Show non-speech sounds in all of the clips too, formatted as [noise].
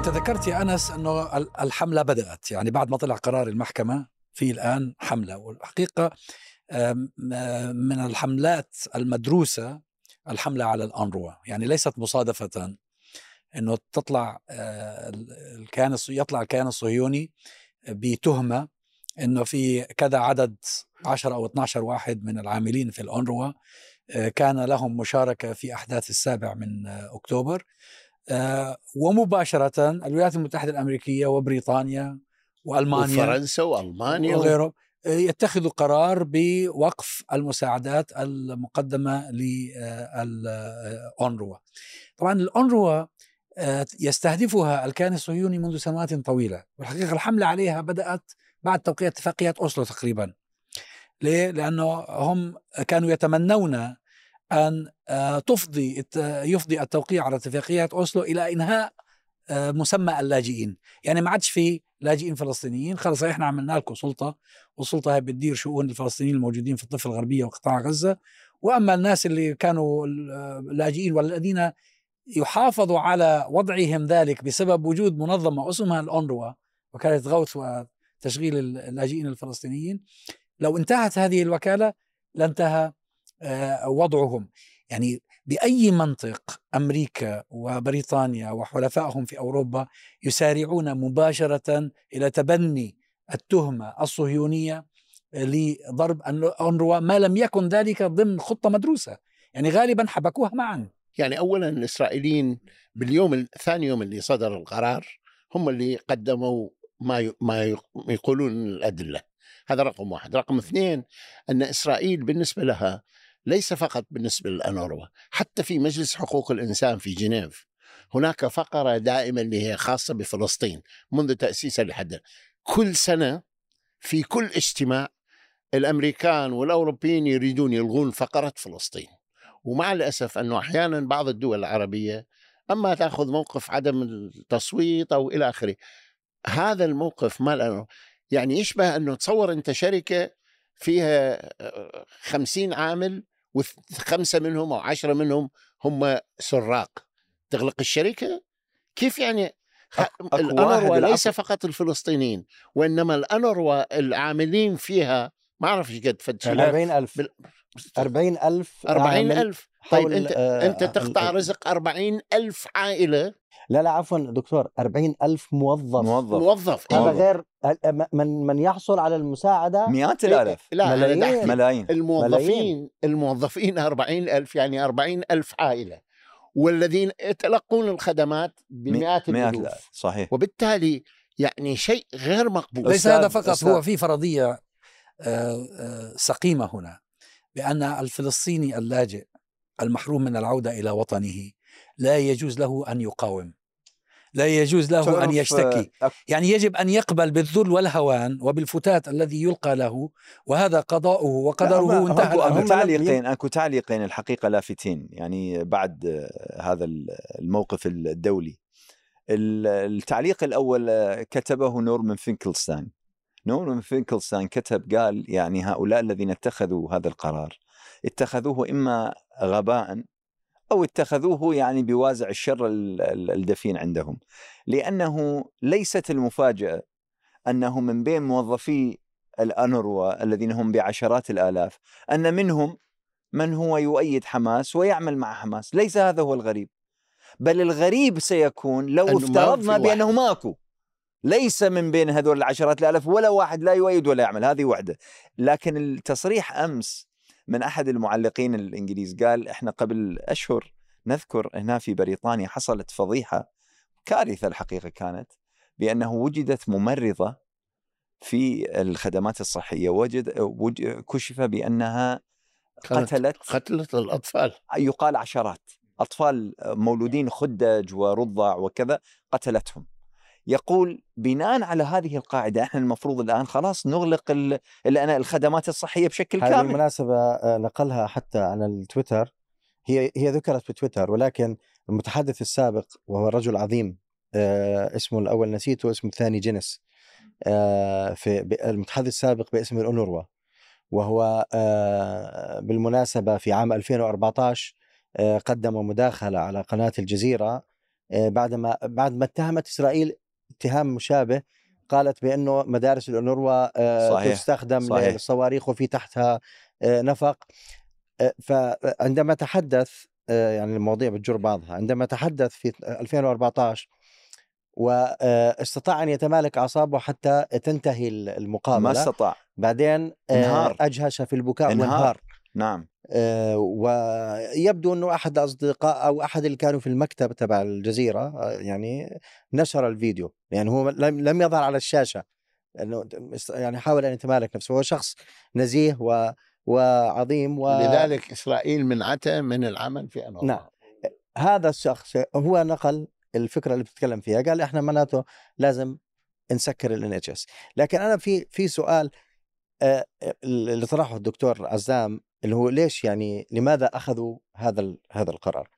أنت ذكرت يا أنس أنه الحملة بدأت يعني بعد ما طلع قرار المحكمة في الآن حملة والحقيقة من الحملات المدروسة الحملة على الانروا يعني ليست مصادفة إنه تطلع الكيان يطلع الكيان الصهيوني بتهمة إنه في كذا عدد 10 أو 12 واحد من العاملين في الأونروا كان لهم مشاركة في أحداث السابع من أكتوبر ومباشرة الولايات المتحدة الأمريكية وبريطانيا وألمانيا وفرنسا وألمانيا وغيره يتخذوا قرار بوقف المساعدات المقدمة للأونروا طبعا الأونروا يستهدفها الكيان الصهيوني منذ سنوات طويلة والحقيقة الحملة عليها بدأت بعد توقيع اتفاقيات أوسلو تقريبا ليه؟ لأنه هم كانوا يتمنون أن تفضي يفضي التوقيع على اتفاقيات أوسلو إلى إنهاء مسمى اللاجئين. يعني ما عادش في لاجئين فلسطينيين. خلص إحنا عملنا لكم سلطة والسلطة هي بتدير شؤون الفلسطينيين الموجودين في الضفة الغربية وقطاع غزة. وأما الناس اللي كانوا لاجئين والذين يحافظ على وضعهم ذلك بسبب وجود منظمة اسمها الأونروا وكالة غوث وتشغيل اللاجئين الفلسطينيين لو انتهت هذه الوكالة لانتهى وضعهم. يعني بأي منطق أمريكا وبريطانيا وحلفائهم في أوروبا يسارعون مباشرة إلى تبني التهمة الصهيونية لضرب الأونروا ما لم يكن ذلك ضمن خطة مدروسة. يعني غالبا حبكوها معا. يعني اولا الإسرائيليين باليوم الثاني يوم اللي صدر القرار هم اللي قدموا ما ما يقولون الأدلة. هذا رقم واحد. رقم اثنين أن إسرائيل بالنسبة لها ليس فقط بالنسبة للانوروا حتى في مجلس حقوق الإنسان في جنيف. هناك فقرة دائما اللي هي خاصة بفلسطين منذ تاسيسها لحد كل سنة في كل اجتماع الأمريكان والأوروبيين يريدون يلغون فقرة فلسطين. ومع الأسف أنه أحيانا بعض الدول العربية أما تأخذ موقف عدم التصويت أو إلى آخره هذا الموقف ما يعني يشبه أنه تصور أنت شركة فيها خمسين عامل وخمسه منهم أو عشرة منهم هم سراق. تغلق الشركة؟ كيف يعني؟ الانروا ليس فقط الفلسطينيين وإنما الانروا العاملين فيها. ما اعرف إيش قد فتش 40000 40000 40000 طيب أنت آه انت تقطع رزق 40000 عائلة؟ لا لا عفوا دكتور 40000 موظف. موظف. موظف. هذا غير من من يحصل على المساعدة مئات الآلاف. لا ملايين. ملايين. الموظفين ملايين. الموظفين 40000 يعني 40000 عائلة والذين يتلقون الخدمات بمئات الالوف صحيح. وبالتالي يعني شيء غير مقبول. ليس هذا فقط هو في فرضية سقيمة هنا بأن الفلسطيني اللاجئ المحروم من العودة إلى وطنه لا يجوز له أن يقاوم. لا يجوز له أن يشتكي. يعني يجب أن يقبل بالذل والهوان وبالفتات الذي يلقى له وهذا قضاؤه وقدره وانتهى أكو تعليقين أكو تعليقين الحقيقة لافتين يعني بعد هذا الموقف الدولي. التعليق الأول كتبه نورمان فينكلستاين. نورمان فينكلستاين كتب قال يعني هؤلاء الذين اتخذوا هذا القرار اتخذوه إما غباء أو اتخذوه يعني بوازع الشر الدفين عندهم. لأنه ليست المفاجأة أنه من بين موظفي الانروا الذين هم بعشرات الآلاف أن منهم من هو يؤيد حماس ويعمل مع حماس. ليس هذا هو الغريب. بل الغريب سيكون لو افترضنا بأنه ماكو. ليس من بين هذول العشرات الآلاف ولا واحد لا يؤيد ولا يعمل هذه وحدة. لكن التصريح أمس من أحد المعلقين الإنجليز قال إحنا قبل أشهر نذكر هنا في بريطانيا حصلت فضيحة كارثة الحقيقة كانت بأنه وجدت ممرضة في الخدمات الصحية وجد, وجد كشف بأنها قتلت قتلت الأطفال. يقال عشرات أطفال مولودين خدج ورضع وكذا قتلتهم. يقول بناء على هذه القاعدة إحنا المفروض الآن خلاص نغلق الخدمات الصحية بشكل هذه كامل. بالمناسبه نقلها حتى على التويتر. هي هي ذكرت في تويتر ولكن المتحدث السابق وهو رجل عظيم اسمه الأول نسيته اسمه الثاني جنس في المتحدث السابق باسم الأونروا. وهو بالمناسبة في عام 2014 قدم مداخلة على قناة الجزيرة آه، بعد ما بعد ما اتهمت إسرائيل اتهام مشابه قالت بأنه مدارس الأونروا آه، صحيح. تستخدم صحيح. للصواريخ وفي تحتها آه، نفق آه، فعندما تحدث يعني المواضيع بتجر بعضها عندما تحدث في 2014 واستطاع أن يتمالك أعصابه حتى تنتهي ما المقابلة استطاع بعدين انهار. أجهش في البكاء انهار. وانهار نعم ويبدو أنه أحد الاصدقاء أو أحد اللي كانوا في المكتب تبع الجزيرة آه، يعني نشر الفيديو. يعني هو لم لم يظهر على الشاشة. انه يعني حاول أن يتمالك نفسه. هو شخص نزيه و وعظيم و... لذلك إسرائيل منعته من العمل في انورا نعم. هذا الشخص هو نقل الفكرة اللي بتتكلم فيها. قال إحنا معناته لازم نسكر ال NHS. لكن أنا في في سؤال آه، اللي طرحه الدكتور عزام اللي هو ليش يعني لماذا أخذوا هذا هذا القرار؟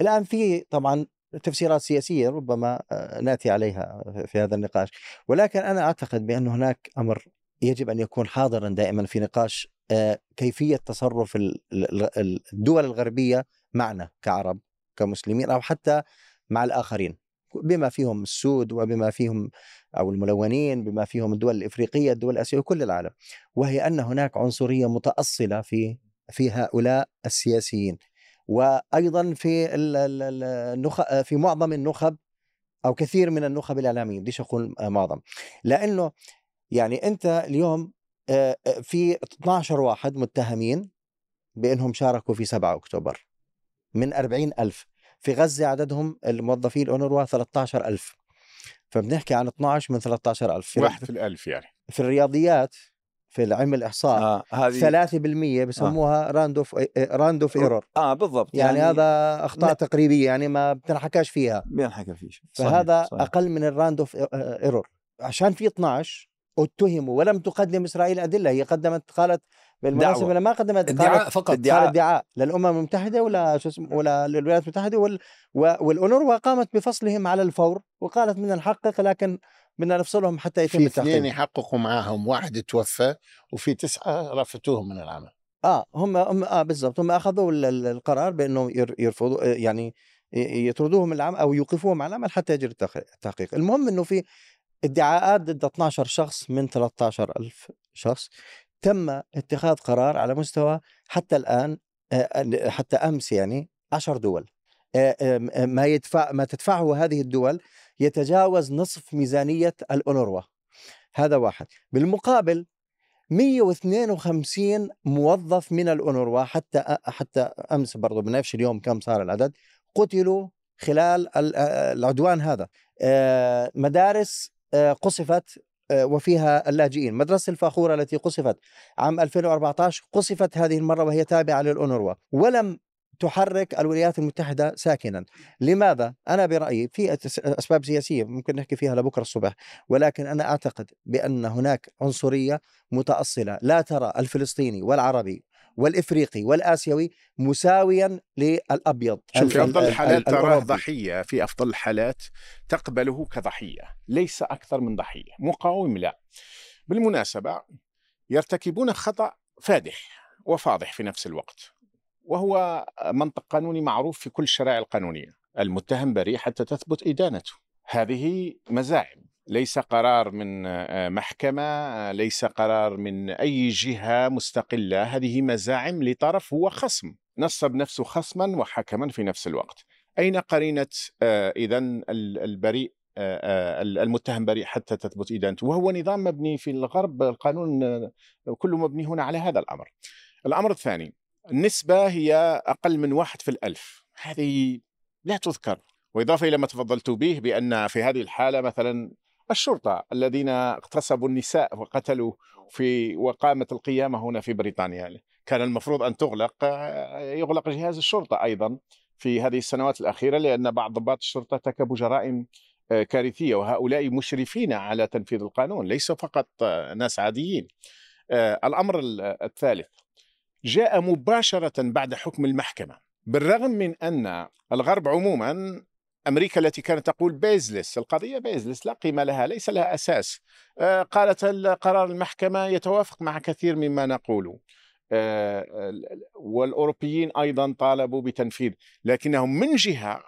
الآن في طبعا تفسيرات سياسية ربما آه، نأتي عليها في هذا النقاش. ولكن أنا أعتقد بأن هناك أمر يجب أن يكون حاضرا دائما في نقاش آه، كيفية تصرف ال- ال- ال- الدول الغربية معنا كعرب كمسلمين أو حتى مع الآخرين. بما فيهم السود وبما فيهم أو الملونين بما فيهم الدول الإفريقية الدول الآسيوية وكل العالم. وهي أن هناك عنصرية متأصلة في في هؤلاء السياسيين. وأيضا في ال- ال- ال- النخ في معظم النخب أو كثير من النخب الاعلاميه بديش أقول معظم؟ لأنه يعني أنت اليوم في 12 واحد متهمين بأنهم شاركوا في 7 أكتوبر من 40 ألف. في غزة عددهم الموظفين الأونروا 13 ألف. فبنحكي عن 12 من 13 ألف. واحد في الألف يعني. في الرياضيات في علم الإحصاء آه هذه 3% بسموها round off round off error آه بالضبط يعني, يعني هذا أخطاء لا. تقريبية يعني ما بتنحكاش فيها بينحكى فيه صحيح، فهذا صحيح. أقل من ال round off error عشان في 12 اتهموا ولم تقدم إسرائيل أدلة هي قدمت قالت بالمناسبة دعوة. ما قدمت ادعاء فقط ادعاء. ادعاء للامم المتحده ولا شو اسمه ولا للولايات المتحدة وال و- والاونروا قامت بفصلهم على الفور وقالت بدنا نحقق لكن بدنا نفصلهم حتى يتم في اثنين التحقيق يحققوا معاهم واحد توفى وفي تسعة رفضوهم من العمل. آه هم هم آه بالضبط. هم أخذوا ال- ال- القرار بانه ير- يرفضوا آه، يعني يطردوهم من العمل أو يوقفوهم عن العمل حتى يجري التح- التحقيق. المهم إنه في ادعاءات ضد 12 شخص من 13 ألف شخص تم اتخاذ قرار على مستوى حتى الآن آه، حتى أمس يعني 10 دول. آه، آه، ما يدفع ما تدفعه هذه الدول يتجاوز نصف ميزانية الأونروا. هذا واحد. بالمقابل 152 موظف من الأونروا حتى حتى أمس برضه بنفس اليوم كم صار العدد قتلوا خلال ال- آه، العدوان هذا. آه، مدارس آه، قصفت وفيها اللاجئين. مدرسة الفاخورة التي قصفت عام 2014 قصفت هذه المرة وهي تابعة للأونروا. ولم تحرك الولايات المتحدة ساكنا لماذا؟ أنا برأيي في أس- أسباب سياسية ممكن نحكي فيها لبكرة الصبح ولكن أنا أعتقد بأن هناك عنصرية متأصلة لا ترى الفلسطيني والعربي والإفريقي والآسيوي مساويا للأبيض شوف في أفضل ال- الحالات ال- تراه. ضحية في أفضل الحالات تقبله كضحية ليس أكثر من ضحية مقاوم لا بالمناسبة يرتكبون خطأ فادح وفاضح في نفس الوقت وهو منطق قانوني معروف في كل الشرائع القانونية المتهم بريء حتى تثبت إدانته. هذه مزاعم. ليس قرار من آه، محكمة آه، ليس قرار من أي جهة مستقلة. هذه مزاعم لطرف هو خصم. نصب نفسه خصما وحكما في نفس الوقت. أين قرينة إذا البريء آه، آه، المتهم بريء حتى تثبت إدانته؟ وهو نظام مبني في الغرب القانون آه، كله مبني هنا على هذا الأمر. الأمر الثاني النسبة هي أقل من واحد في الألف. هذه لا تذكر. وإضافة إلى ما تفضلت به بأن في هذه الحالة مثلا الشرطة الذين اغتصبوا النساء وقتلوا في وقامت القيامة هنا في بريطانيا. كان المفروض أن تغلق آه، يغلق جهاز الشرطة أيضا في هذه السنوات الأخيرة لأن بعض ضباط الشرطة ارتكبوا جرائم آه، كارثية. وهؤلاء مشرفين على تنفيذ القانون ليسوا فقط آه، ناس عاديين. الأمر ال- الثالث جاء مباشرة بعد حكم المحكمة بالرغم من أن الغرب عموما أمريكا التي كانت تقول بيزلس القضية بيزلس لا قيمة لها ليس لها أساس. آه، قالت قرار المحكمة يتوافق مع كثير مما نقوله آه، والأوروبيين أيضا طالبوا بتنفيذ لكنهم من جهة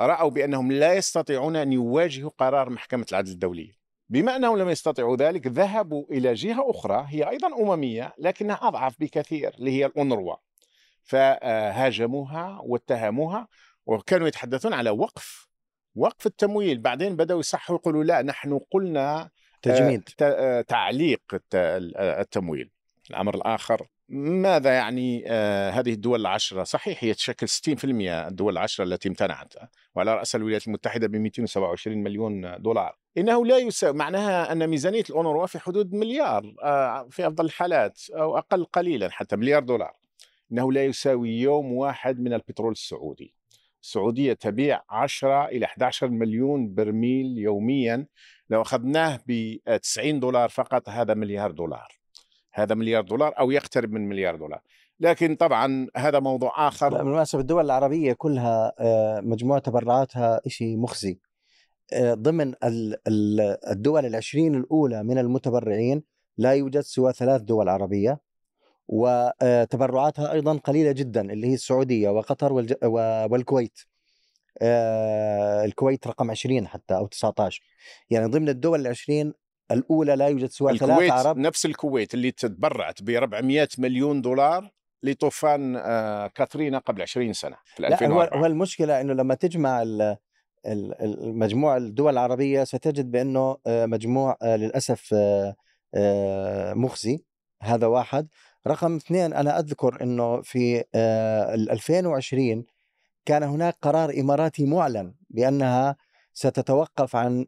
رأوا بأنهم لا يستطيعون أن يواجهوا قرار محكمة العدل الدولية. بما أنهم لم يستطيعوا ذلك ذهبوا إلى جهة أخرى هي أيضا أممية لكنها أضعف بكثير اللي هي الأونروا. فهاجموها واتهموها وكانوا يتحدثون على وقف وقف التمويل. بعدين بدأوا يصحوا يقولوا لا نحن قلنا تجميد. ت- آه، تعليق آه، التمويل. الأمر الآخر ماذا يعني آه، هذه الدول العشرة؟ صحيح هي تشكل 60% الدول العشرة التي امتنعت وعلى رأس الولايات المتحدة ب 227 مليون دولار. إنه لا يساوي معناها أن ميزانية الأونروا في حدود مليار آه، في أفضل الحالات أو أقل قليلا حتى مليار دولار. إنه لا يساوي يوم واحد من البترول السعودي. السعودية تبيع 10 إلى 11 مليون برميل يوميا. لو أخذناه ب 90 دولار فقط هذا مليار دولار. هذا مليار دولار أو يقترب من مليار دولار. لكن طبعا هذا موضوع لا، آخر بالمناسبة الدول العربية كلها آه، مجموع تبرعاتها شيء مخزي. آه، ضمن ال- ال- الدول العشرين الأولى من المتبرعين لا يوجد سوى ثلاث دول عربية وتبرعاتها أيضا قليلة جدا اللي هي السعودية وقطر والكويت. آه، الكويت رقم 20 حتى أو 19 يعني ضمن الدول العشرين الأولى لا يوجد سوى ثلاث الكويت عرب؟ نفس الكويت اللي تبرعت ب 400 مليون دولار لطوفان آه، كاترينا قبل 20 سنة في لا هو 2004 هو المشكلة إنه لما تجمع ال- ال- ال- مجموع الدول العربية ستجد بأنه آه، مجموع آه، للأسف آه، مخزي. هذا واحد. رقم اثنين أنا أذكر إنه في آه، ال 2020 كان هناك قرار إماراتي معلن بأنها ستتوقف عن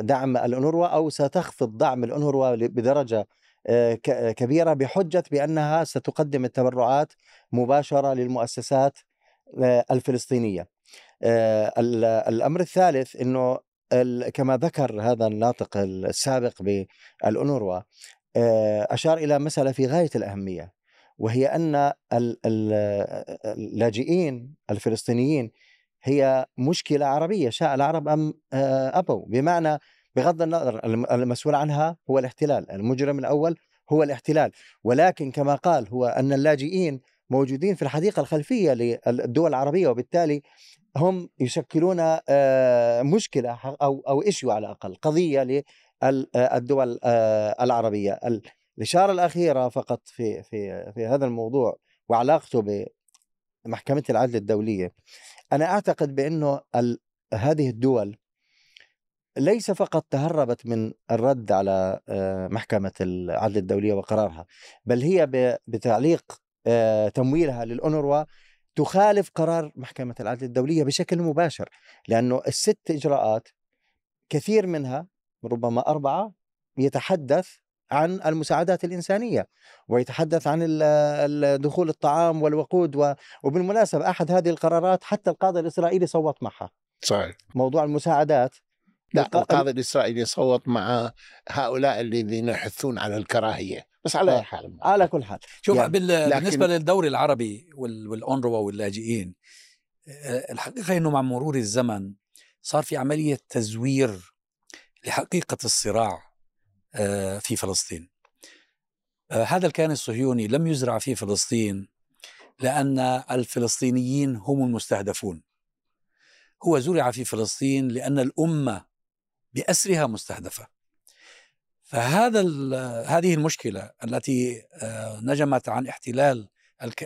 دعم الأونروا أو ستخفض دعم الأونروا ل- بدرجة آه، كبيرة بحجة بأنها ستقدم التبرعات مباشرة للمؤسسات آه، الفلسطينية. آه، ال- الأمر الثالث أنه كما ذكر هذا الناطق السابق بالأونروا آه، أشار إلى مسألة في غاية الأهمية وهي أن ال- ال- اللاجئين الفلسطينيين هي مشكلة عربية شاء العرب أم آه، أبوا. بمعنى بغض النظر الم- المسؤول عنها هو الاحتلال. المجرم الأول هو الاحتلال. ولكن كما قال هو أن اللاجئين موجودين في الحديقة الخلفية للدول العربية وبالتالي هم يشكلون آه، مشكلة أو أو إشيو على الأقل قضية للدول آه، العربية. ال- الإشارة الأخيرة فقط في في في هذا الموضوع وعلاقته بمحكمة العدل الدولية. أنا أعتقد بأنه ال- هذه الدول ليس فقط تهربت من الرد على آه، محكمة العدل الدولية وقرارها بل هي بتعليق آه، تمويلها للأونروا تخالف قرار محكمة العدل الدولية بشكل مباشر لأنه الست إجراءات كثير منها ربما أربعة يتحدث عن المساعدات الإنسانية ويتحدث عن دخول الطعام والوقود و- وبالمناسبة أحد هذه القرارات حتى القاضي الإسرائيلي صوت معها. صحيح. موضوع المساعدات لا الق- القاضي الإسرائيلي صوت مع هؤلاء الذين يحثون على الكراهية بس على آه. حال. على كل حال. شوف يعني بال... لكن- بالنسبة للدوري العربي وال... والأونروا واللاجئين آه، الحقيقة إنه مع مرور الزمن صار في عملية تزوير لحقيقة الصراع. في فلسطين. آه، هذا الكيان الصهيوني لم يزرع في فلسطين لأن الفلسطينيين هم المستهدفون. هو زرع في فلسطين لأن الأمة بأسرها مستهدفة. فهذا هذه المشكلة التي آه، نجمت عن احتلال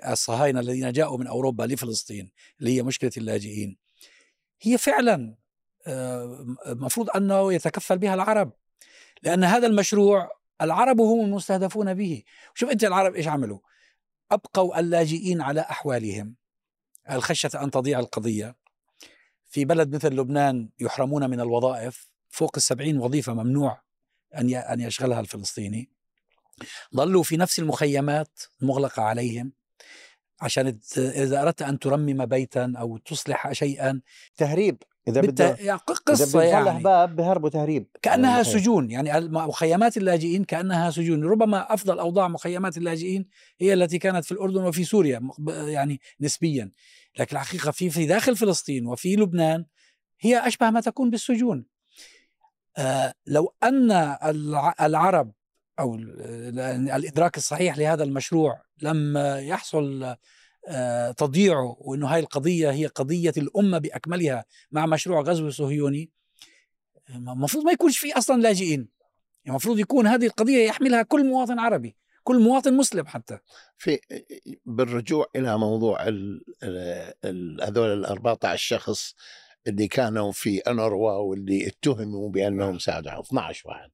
الصهاينة الذين جاءوا من أوروبا لفلسطين اللي هي مشكلة اللاجئين هي فعلا آه، المفروض أنه يتكفل بها العرب. لأن هذا المشروع العرب هم المستهدفون به. شوف أنت العرب إيش عملوا؟ أبقوا اللاجئين على أحوالهم. الخشية أن تضيع القضية. في بلد مثل لبنان يحرمون من الوظائف. فوق السبعين وظيفة ممنوع أن أن يشغلها الفلسطيني. ظلوا في نفس المخيمات المغلقة عليهم. عشان إذا أردت أن ترمم بيتا أو تصلح شيئا تهريب إذا بالت... بده يعني إذا قصة بده يعني. يصلح باب بهربوا تهريب كأنها يعني سجون. يعني مخيمات اللاجئين كأنها سجون. ربما أفضل أوضاع مخيمات اللاجئين هي التي كانت في الأردن وفي سوريا يعني نسبيا. لكن الحقيقة في في داخل فلسطين وفي لبنان هي أشبه ما تكون بالسجون. آه لو أن الع- العرب أو ال- الإدراك الصحيح لهذا المشروع لم يحصل آه، تضييعه وإنه هاي القضية هي قضية الأمة بأكملها مع مشروع غزو صهيوني. المفروض ما يكونش في أصلا لاجئين. المفروض يكون هذه القضية يحملها كل مواطن عربي كل مواطن مسلم حتى. في بالرجوع إلى موضوع هذول ال 14 شخص اللي كانوا في أنروا واللي اتهموا بأنهم ساعدوا 12 واحد.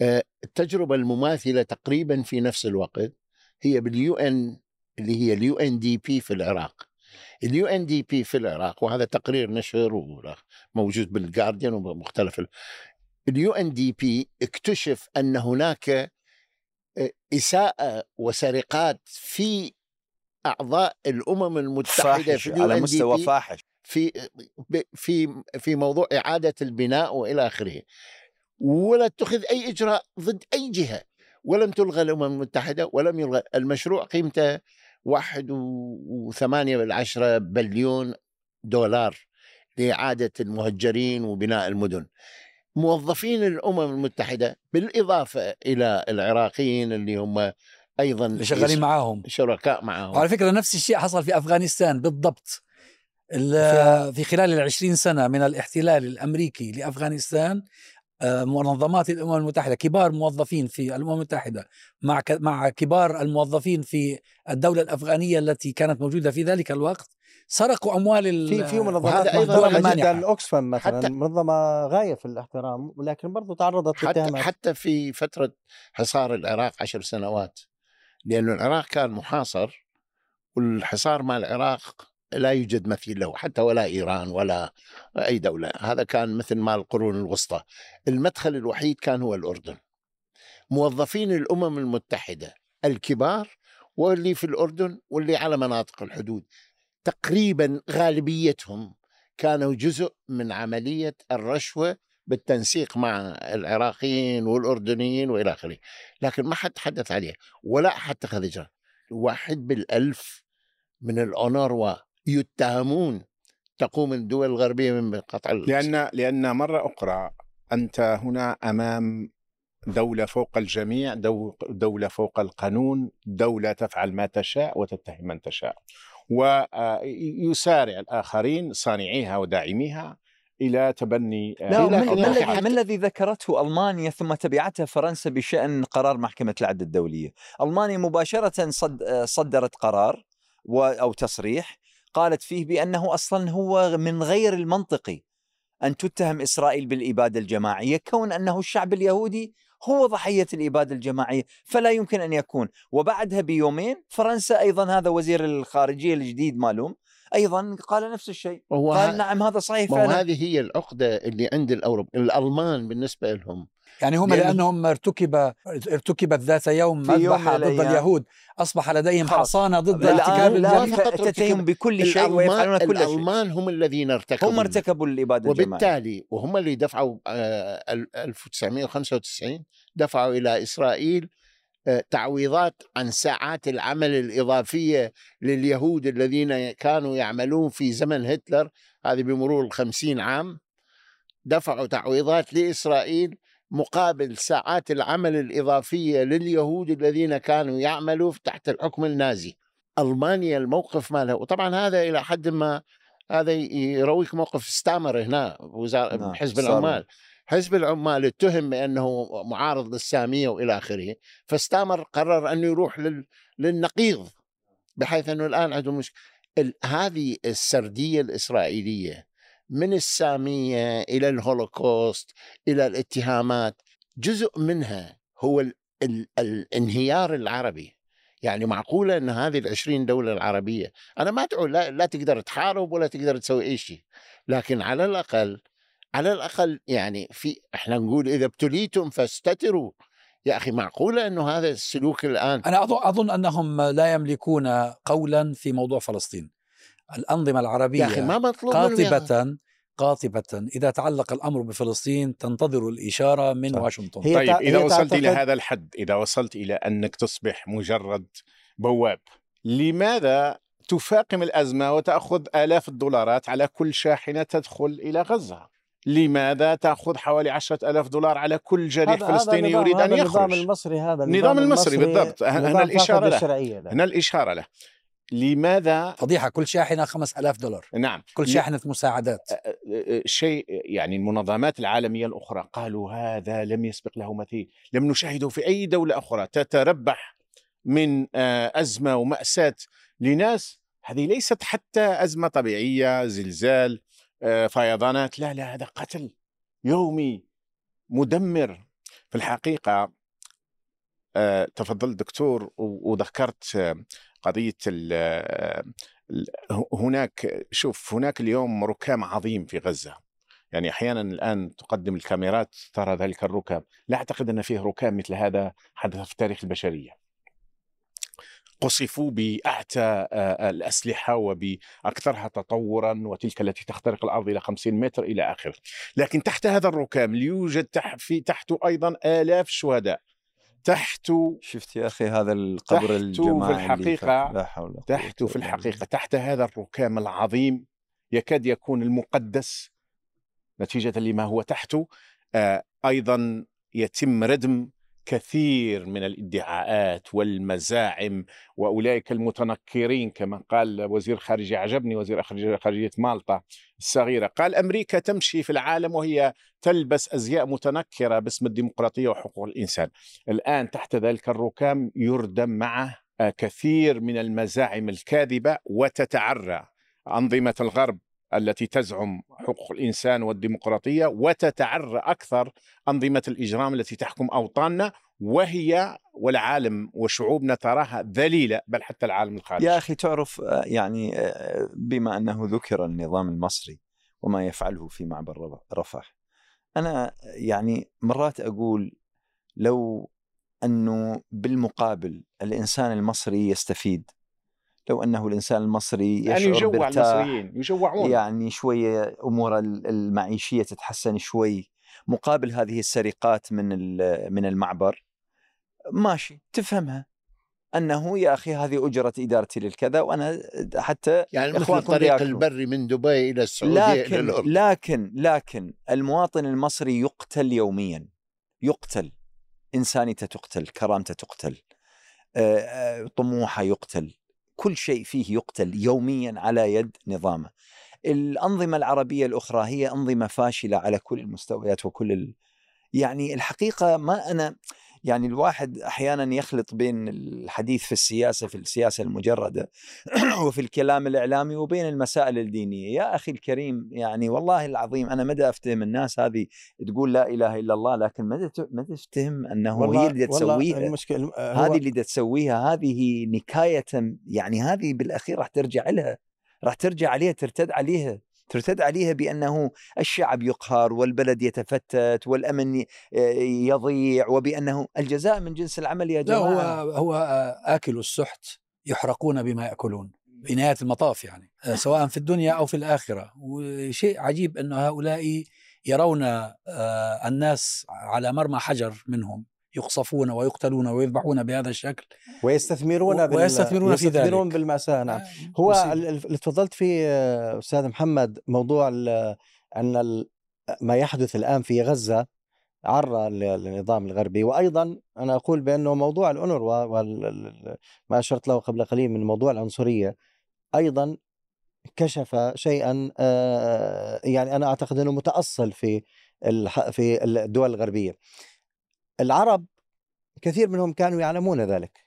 آه، التجربة المماثلة تقريبا في نفس الوقت هي بال UN اللي هي ال UNDP في العراق. ال UNDP في العراق وهذا تقرير نشر وموجود بالجارديان ومختلف ال UNDP اكتشف أن هناك إساءة وسرقات في أعضاء الأمم المتحدة فاحش في على مستوى فاحش. في في في موضوع إعادة البناء وإلى آخره. ولا اتخذ أي إجراء ضد أي جهة. ولم تلغى الأمم المتحدة ولم يلغى. المشروع قيمته واحد وثمانية بالعشرة بليون دولار لإعادة المهجرين وبناء المدن. موظفين الأمم المتحدة بالإضافة إلى العراقيين اللي هم أيضا شغالين معاهم. شركاء معهم وعلى فكرة نفس الشيء حصل في أفغانستان بالضبط. ال- في خلال العشرين سنة من الاحتلال الأمريكي لأفغانستان آه، منظمات الأمم المتحدة كبار موظفين في الأمم المتحدة مع ك- مع كبار الموظفين في الدولة الأفغانية التي كانت موجودة في ذلك الوقت سرقوا أموال ال- في في منظمات مانحة. جدا اوكسفام مثلا حتى- منظمة غاية في الاحترام ولكن برضو تعرضت حتى لاتهامات حتى في فترة حصار العراق عشر سنوات لأن العراق كان محاصر والحصار مال العراق لا يوجد مثيل له حتى ولا إيران ولا أي دولة. هذا كان مثل مال القرون الوسطى. المدخل الوحيد كان هو الأردن. موظفين الأمم المتحدة الكبار واللي في الأردن واللي على مناطق الحدود. تقريبا غالبيتهم كانوا جزء من عملية الرشوة بالتنسيق مع العراقيين والأردنيين وإلى آخره. لكن ما حد تحدث عليه ولا أحد اتخذ إجراء واحد بالألف من الأونروا يتهمون تقوم الدول الغربية من قطع لأن لأن مرة أخرى أنت هنا أمام دولة فوق الجميع دو- دولة فوق القانون دولة تفعل ما تشاء وتتهم من تشاء. ويسارع الآخرين صانعيها وداعميها إلى تبني آه، لا أخي الذي- حتى- من الذي ذكرته ألمانيا ثم تبعتها فرنسا بشأن قرار محكمة العدل الدولية، ألمانيا مباشرة صد صدرت قرار و أو تصريح قالت فيه بأنه أصلا هو من غير المنطقي أن تتهم إسرائيل بالإبادة الجماعية كون أنه الشعب اليهودي هو ضحية الإبادة الجماعية، فلا يمكن أن يكون، وبعدها بيومين فرنسا أيضا هذا وزير الخارجية الجديد مالهم أيضا قال نفس الشيء، وهو قال نعم هذا صحيح فعلا. هذه هي العقدة اللي عند الأوروب الألمان بالنسبة لهم. يعني هم لأن- لأنهم ارتكب ارتكبت ذات يوم مذبحه ضد. اليهود. أصبح لديهم. حصانة ضد ارتكاب تتهم بكل شيء ويفعلون الألمان, كل شيء. الألمان هم الذين ارتكبوا هم ارتكبوا الإبادة الجماعية. وبالتالي وهم اللي دفعوا آه، ال- 1995 دفعوا إلى إسرائيل آه، تعويضات عن ساعات العمل الإضافية لليهود الذين كانوا يعملون في زمن هتلر. هذه بمرور الخمسين عام. دفعوا تعويضات لإسرائيل مقابل ساعات العمل الإضافية لليهود الذين كانوا يعملوا تحت الحكم النازي. ألمانيا الموقف مالها وطبعا هذا إلى حد ما هذا يرويك موقف ستامر هنا وزارة نعم، حزب. العمال حزب العمال اتهم بأنه معارض للسامية وإلى آخره فستامر قرر انه يروح لل... للنقيض بحيث أنه الآن عندهم مش... ال... هذه السردية الإسرائيلية من السامية إلى الهولوكوست إلى الاتهامات. جزء منها هو ال... ال... الانهيار العربي. يعني معقولة إن هذه العشرين دولة العربية أنا ما أدعو لا, لا تقدر تحارب ولا تقدر تسوي أي شيء. لكن على الأقل على الأقل يعني في إحنا نقول إذا ابتليتم فاستتروا. يا أخي معقولة إنه هذا السلوك الآن؟ أنا أظن أظن أنهم لا يملكون قولا في موضوع فلسطين. الأنظمة العربية يا أخي ما مطلوب قاطبه قاطبة. إذا تعلق الأمر بفلسطين تنتظر الإشارة من صح. واشنطن. هي طيب تع- إذا هي وصلت إلى تعتقد- هذا الحد إذا وصلت إلى أنك تصبح مجرد بواب لماذا تفاقم الأزمة وتأخذ آلاف الدولارات على كل شاحنة تدخل إلى غزة؟ لماذا تأخذ حوالي عشرة ألاف دولار على كل جريح فلسطيني يريد أن هذا النظام يخرج المصري هذا النظام المصري بالضبط. هنا الإشارة له. هنا الإشارة له. لماذا؟ فضيحة كل شاحنه 5000 دولار. نعم. كل شاحنه مساعدات. شيء يعني المنظمات العالمية الأخرى قالوا هذا لم يسبق له مثيل لم نشاهده في أي دولة أخرى. تتربح من آه، أزمة ومأساة لناس. هذه ليست حتى أزمة طبيعية زلزال آه، فيضانات. لا لا هذا قتل يومي مدمر. في الحقيقة آه، تفضل دكتور وذكرت آه، ال هناك شوف هناك اليوم ركام عظيم في غزة. يعني أحيانا الآن تقدم الكاميرات ترى ذلك الركام. لا أعتقد أن فيه ركام مثل هذا حدث في تاريخ البشرية. قصفوا بأعتى الأسلحة وبأكثرها تطورا وتلك التي تخترق الأرض إلى 50 متر إلى آخره. لكن تحت هذا الركام يوجد في تحته أيضا آلاف الشهداء. تحت شفت يا أخي هذا القبر الجماعي في الحقيقة لا حول في الحقيقة تحت هذا الركام العظيم يكاد يكون المقدس. نتيجة لما هو تحته آه أيضا يتم ردم كثير من الإدعاءات والمزاعم وأولئك المتنكرين كما قال وزير خارجيه عجبني وزير خارجية مالطا الصغيرة قال أمريكا تمشي في العالم وهي تلبس أزياء متنكرة باسم الديمقراطية وحقوق الإنسان. الآن تحت ذلك الركام يردم معه كثير من المزاعم الكاذبة وتتعرى. أنظمة الغرب التي تزعم حقوق الإنسان والديمقراطية وتتعرى أكثر أنظمة الإجرام التي تحكم أوطاننا وهي والعالم وشعوبنا تراها ذليلة بل حتى العالم الخارجي. يا أخي تعرف آه، يعني آه، بما أنه ذكر النظام المصري وما يفعله في معبر رفح أنا يعني مرات أقول لو أنه بالمقابل الإنسان المصري يستفيد لو أنه الإنسان المصري يعني يشعر يجوع بارتاح المصريين يجوعون. يعني شوية أمور المعيشية تتحسن شوي. مقابل هذه السرقات من من المعبر ماشي تفهمها. أنه يا أخي هذه أجرة إدارتي للكذا وأنا حتى يعني مثل الطريق البري من دبي إلى السعودية لكن إلى الأردن. لكن لكن المواطن المصري يقتل يوميا. يقتل. إنسانيته تقتل كرامته تقتل. طموحه يقتل. كل شيء فيه يقتل يوميا على يد نظامه. الأنظمة العربية الأخرى هي أنظمة فاشلة على كل المستويات وكل ال... يعني الحقيقة ما أنا يعني الواحد أحيانا يخلط بين الحديث في السياسة في السياسة المجردة [clears throat] وفي الكلام الإعلامي وبين المسائل الدينية. يا أخي الكريم يعني والله العظيم أنا مدى أفتهم الناس هذه تقول لا إله إلا الله لكن مدى مدى أفتهم أنه هي اللي تسويها. هذه اللي تسويها هذه نكاية يعني هذه بالأخير راح ترجع لها راح ترجع عليها ترتد عليها. ترتد عليها بأنه الشعب يقهر والبلد يتفتت والأمن يضيع وبأنه الجزاء من جنس العمل يا جماعة لا هو هو آكل السحت يحرقون بما يأكلون في نهاية المطاف يعني [laughs] سواء في الدنيا أو في الآخرة. وشيء عجيب انه هؤلاء يرون الناس على مرمى حجر منهم. يقصفون ويقتلون ويذبحون بهذا الشكل. ويستثمرون بال... ويستثمرون في ذلك. يستثمرون بالمأساة نعم هو اللي تفضلت فيه أستاذ محمد موضوع أن ما يحدث الآن في غزة عرى للنظام الغربي. وأيضا أنا أقول بأنه موضوع الأونروا ما أشرت له قبل قليل من موضوع العنصرية أيضا كشف شيئا يعني أنا أعتقد أنه متأصل في في الدول الغربية. العرب كثير منهم كانوا يعلمون ذلك.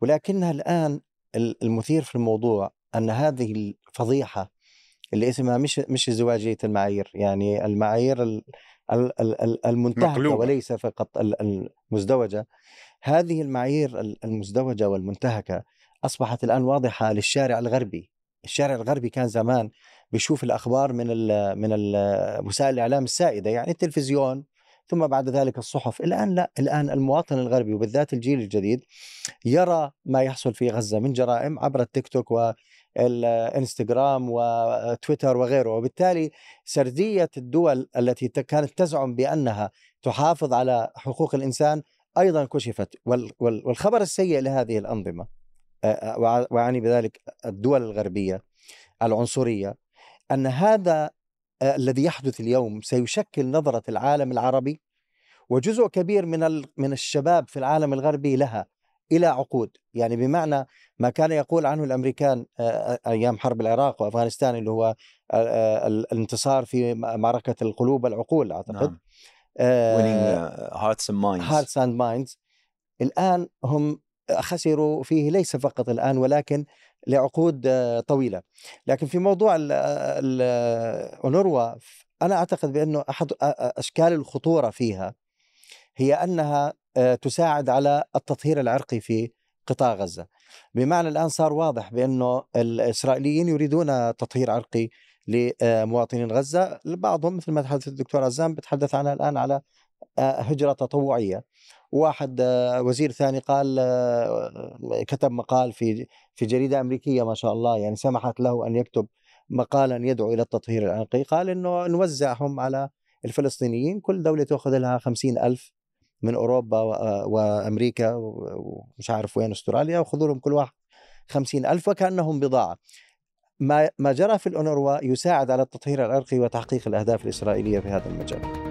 ولكنها الآن المثير في الموضوع أن هذه الفضيحة اللي اسمها مش مش ازدواجية المعايير يعني المعايير المنتهكة. وليس فقط المزدوجة. هذه المعايير المزدوجة والمنتهكة أصبحت الآن واضحة للشارع الغربي. الشارع الغربي كان زمان بيشوف الأخبار من من وسائل الإعلام السائدة يعني التلفزيون ثم بعد ذلك الصحف. الآن لا الآن المواطن الغربي وبالذات الجيل الجديد يرى ما يحصل في غزة من جرائم عبر التيك توك والإنستغرام وتويتر وغيره. وبالتالي سردية الدول التي كانت تزعم بأنها تحافظ على حقوق الإنسان أيضا كشفت. والخبر السيء لهذه الأنظمة وأعني بذلك الدول الغربية العنصرية أن هذا الذي يحدث اليوم سيشكل نظرة العالم العربي وجزء كبير من من الشباب في العالم الغربي لها إلى عقود. يعني بمعنى ما كان يقول عنه الأمريكان آه، أيام حرب العراق وأفغانستان اللي هو الانتصار في معركة القلوب والعقول أعتقد. نعم. winning hearts and minds hearts and minds الآن هم خسروا فيه ليس فقط الآن ولكن لعقود طويلة. لكن في موضوع الاونروا أنا أعتقد بأنه أحد أشكال الخطورة فيها هي أنها تساعد على التطهير العرقي في قطاع غزة. بمعنى الآن صار واضح بأنه الإسرائيليين يريدون تطهير عرقي لمواطنين غزة. بعضهم مثل ما تحدث الدكتور عزام بتحدث عنها الآن على هجرة تطوعية. واحد وزير ثاني قال كتب مقال في في جريدة أمريكية ما شاء الله يعني سمحت له أن يكتب مقالا يدعو إلى التطهير العرقي قال إنه نوزعهم على الفلسطينيين كل دولة تأخذ لها خمسين ألف من أوروبا وأمريكا ومش عارف وين أستراليا وخذوا لهم كل واحد خمسين ألف وكأنهم بضاعة. ما ما جرى في الأونروا يساعد على التطهير العرقي وتحقيق الأهداف الإسرائيلية في هذا المجال.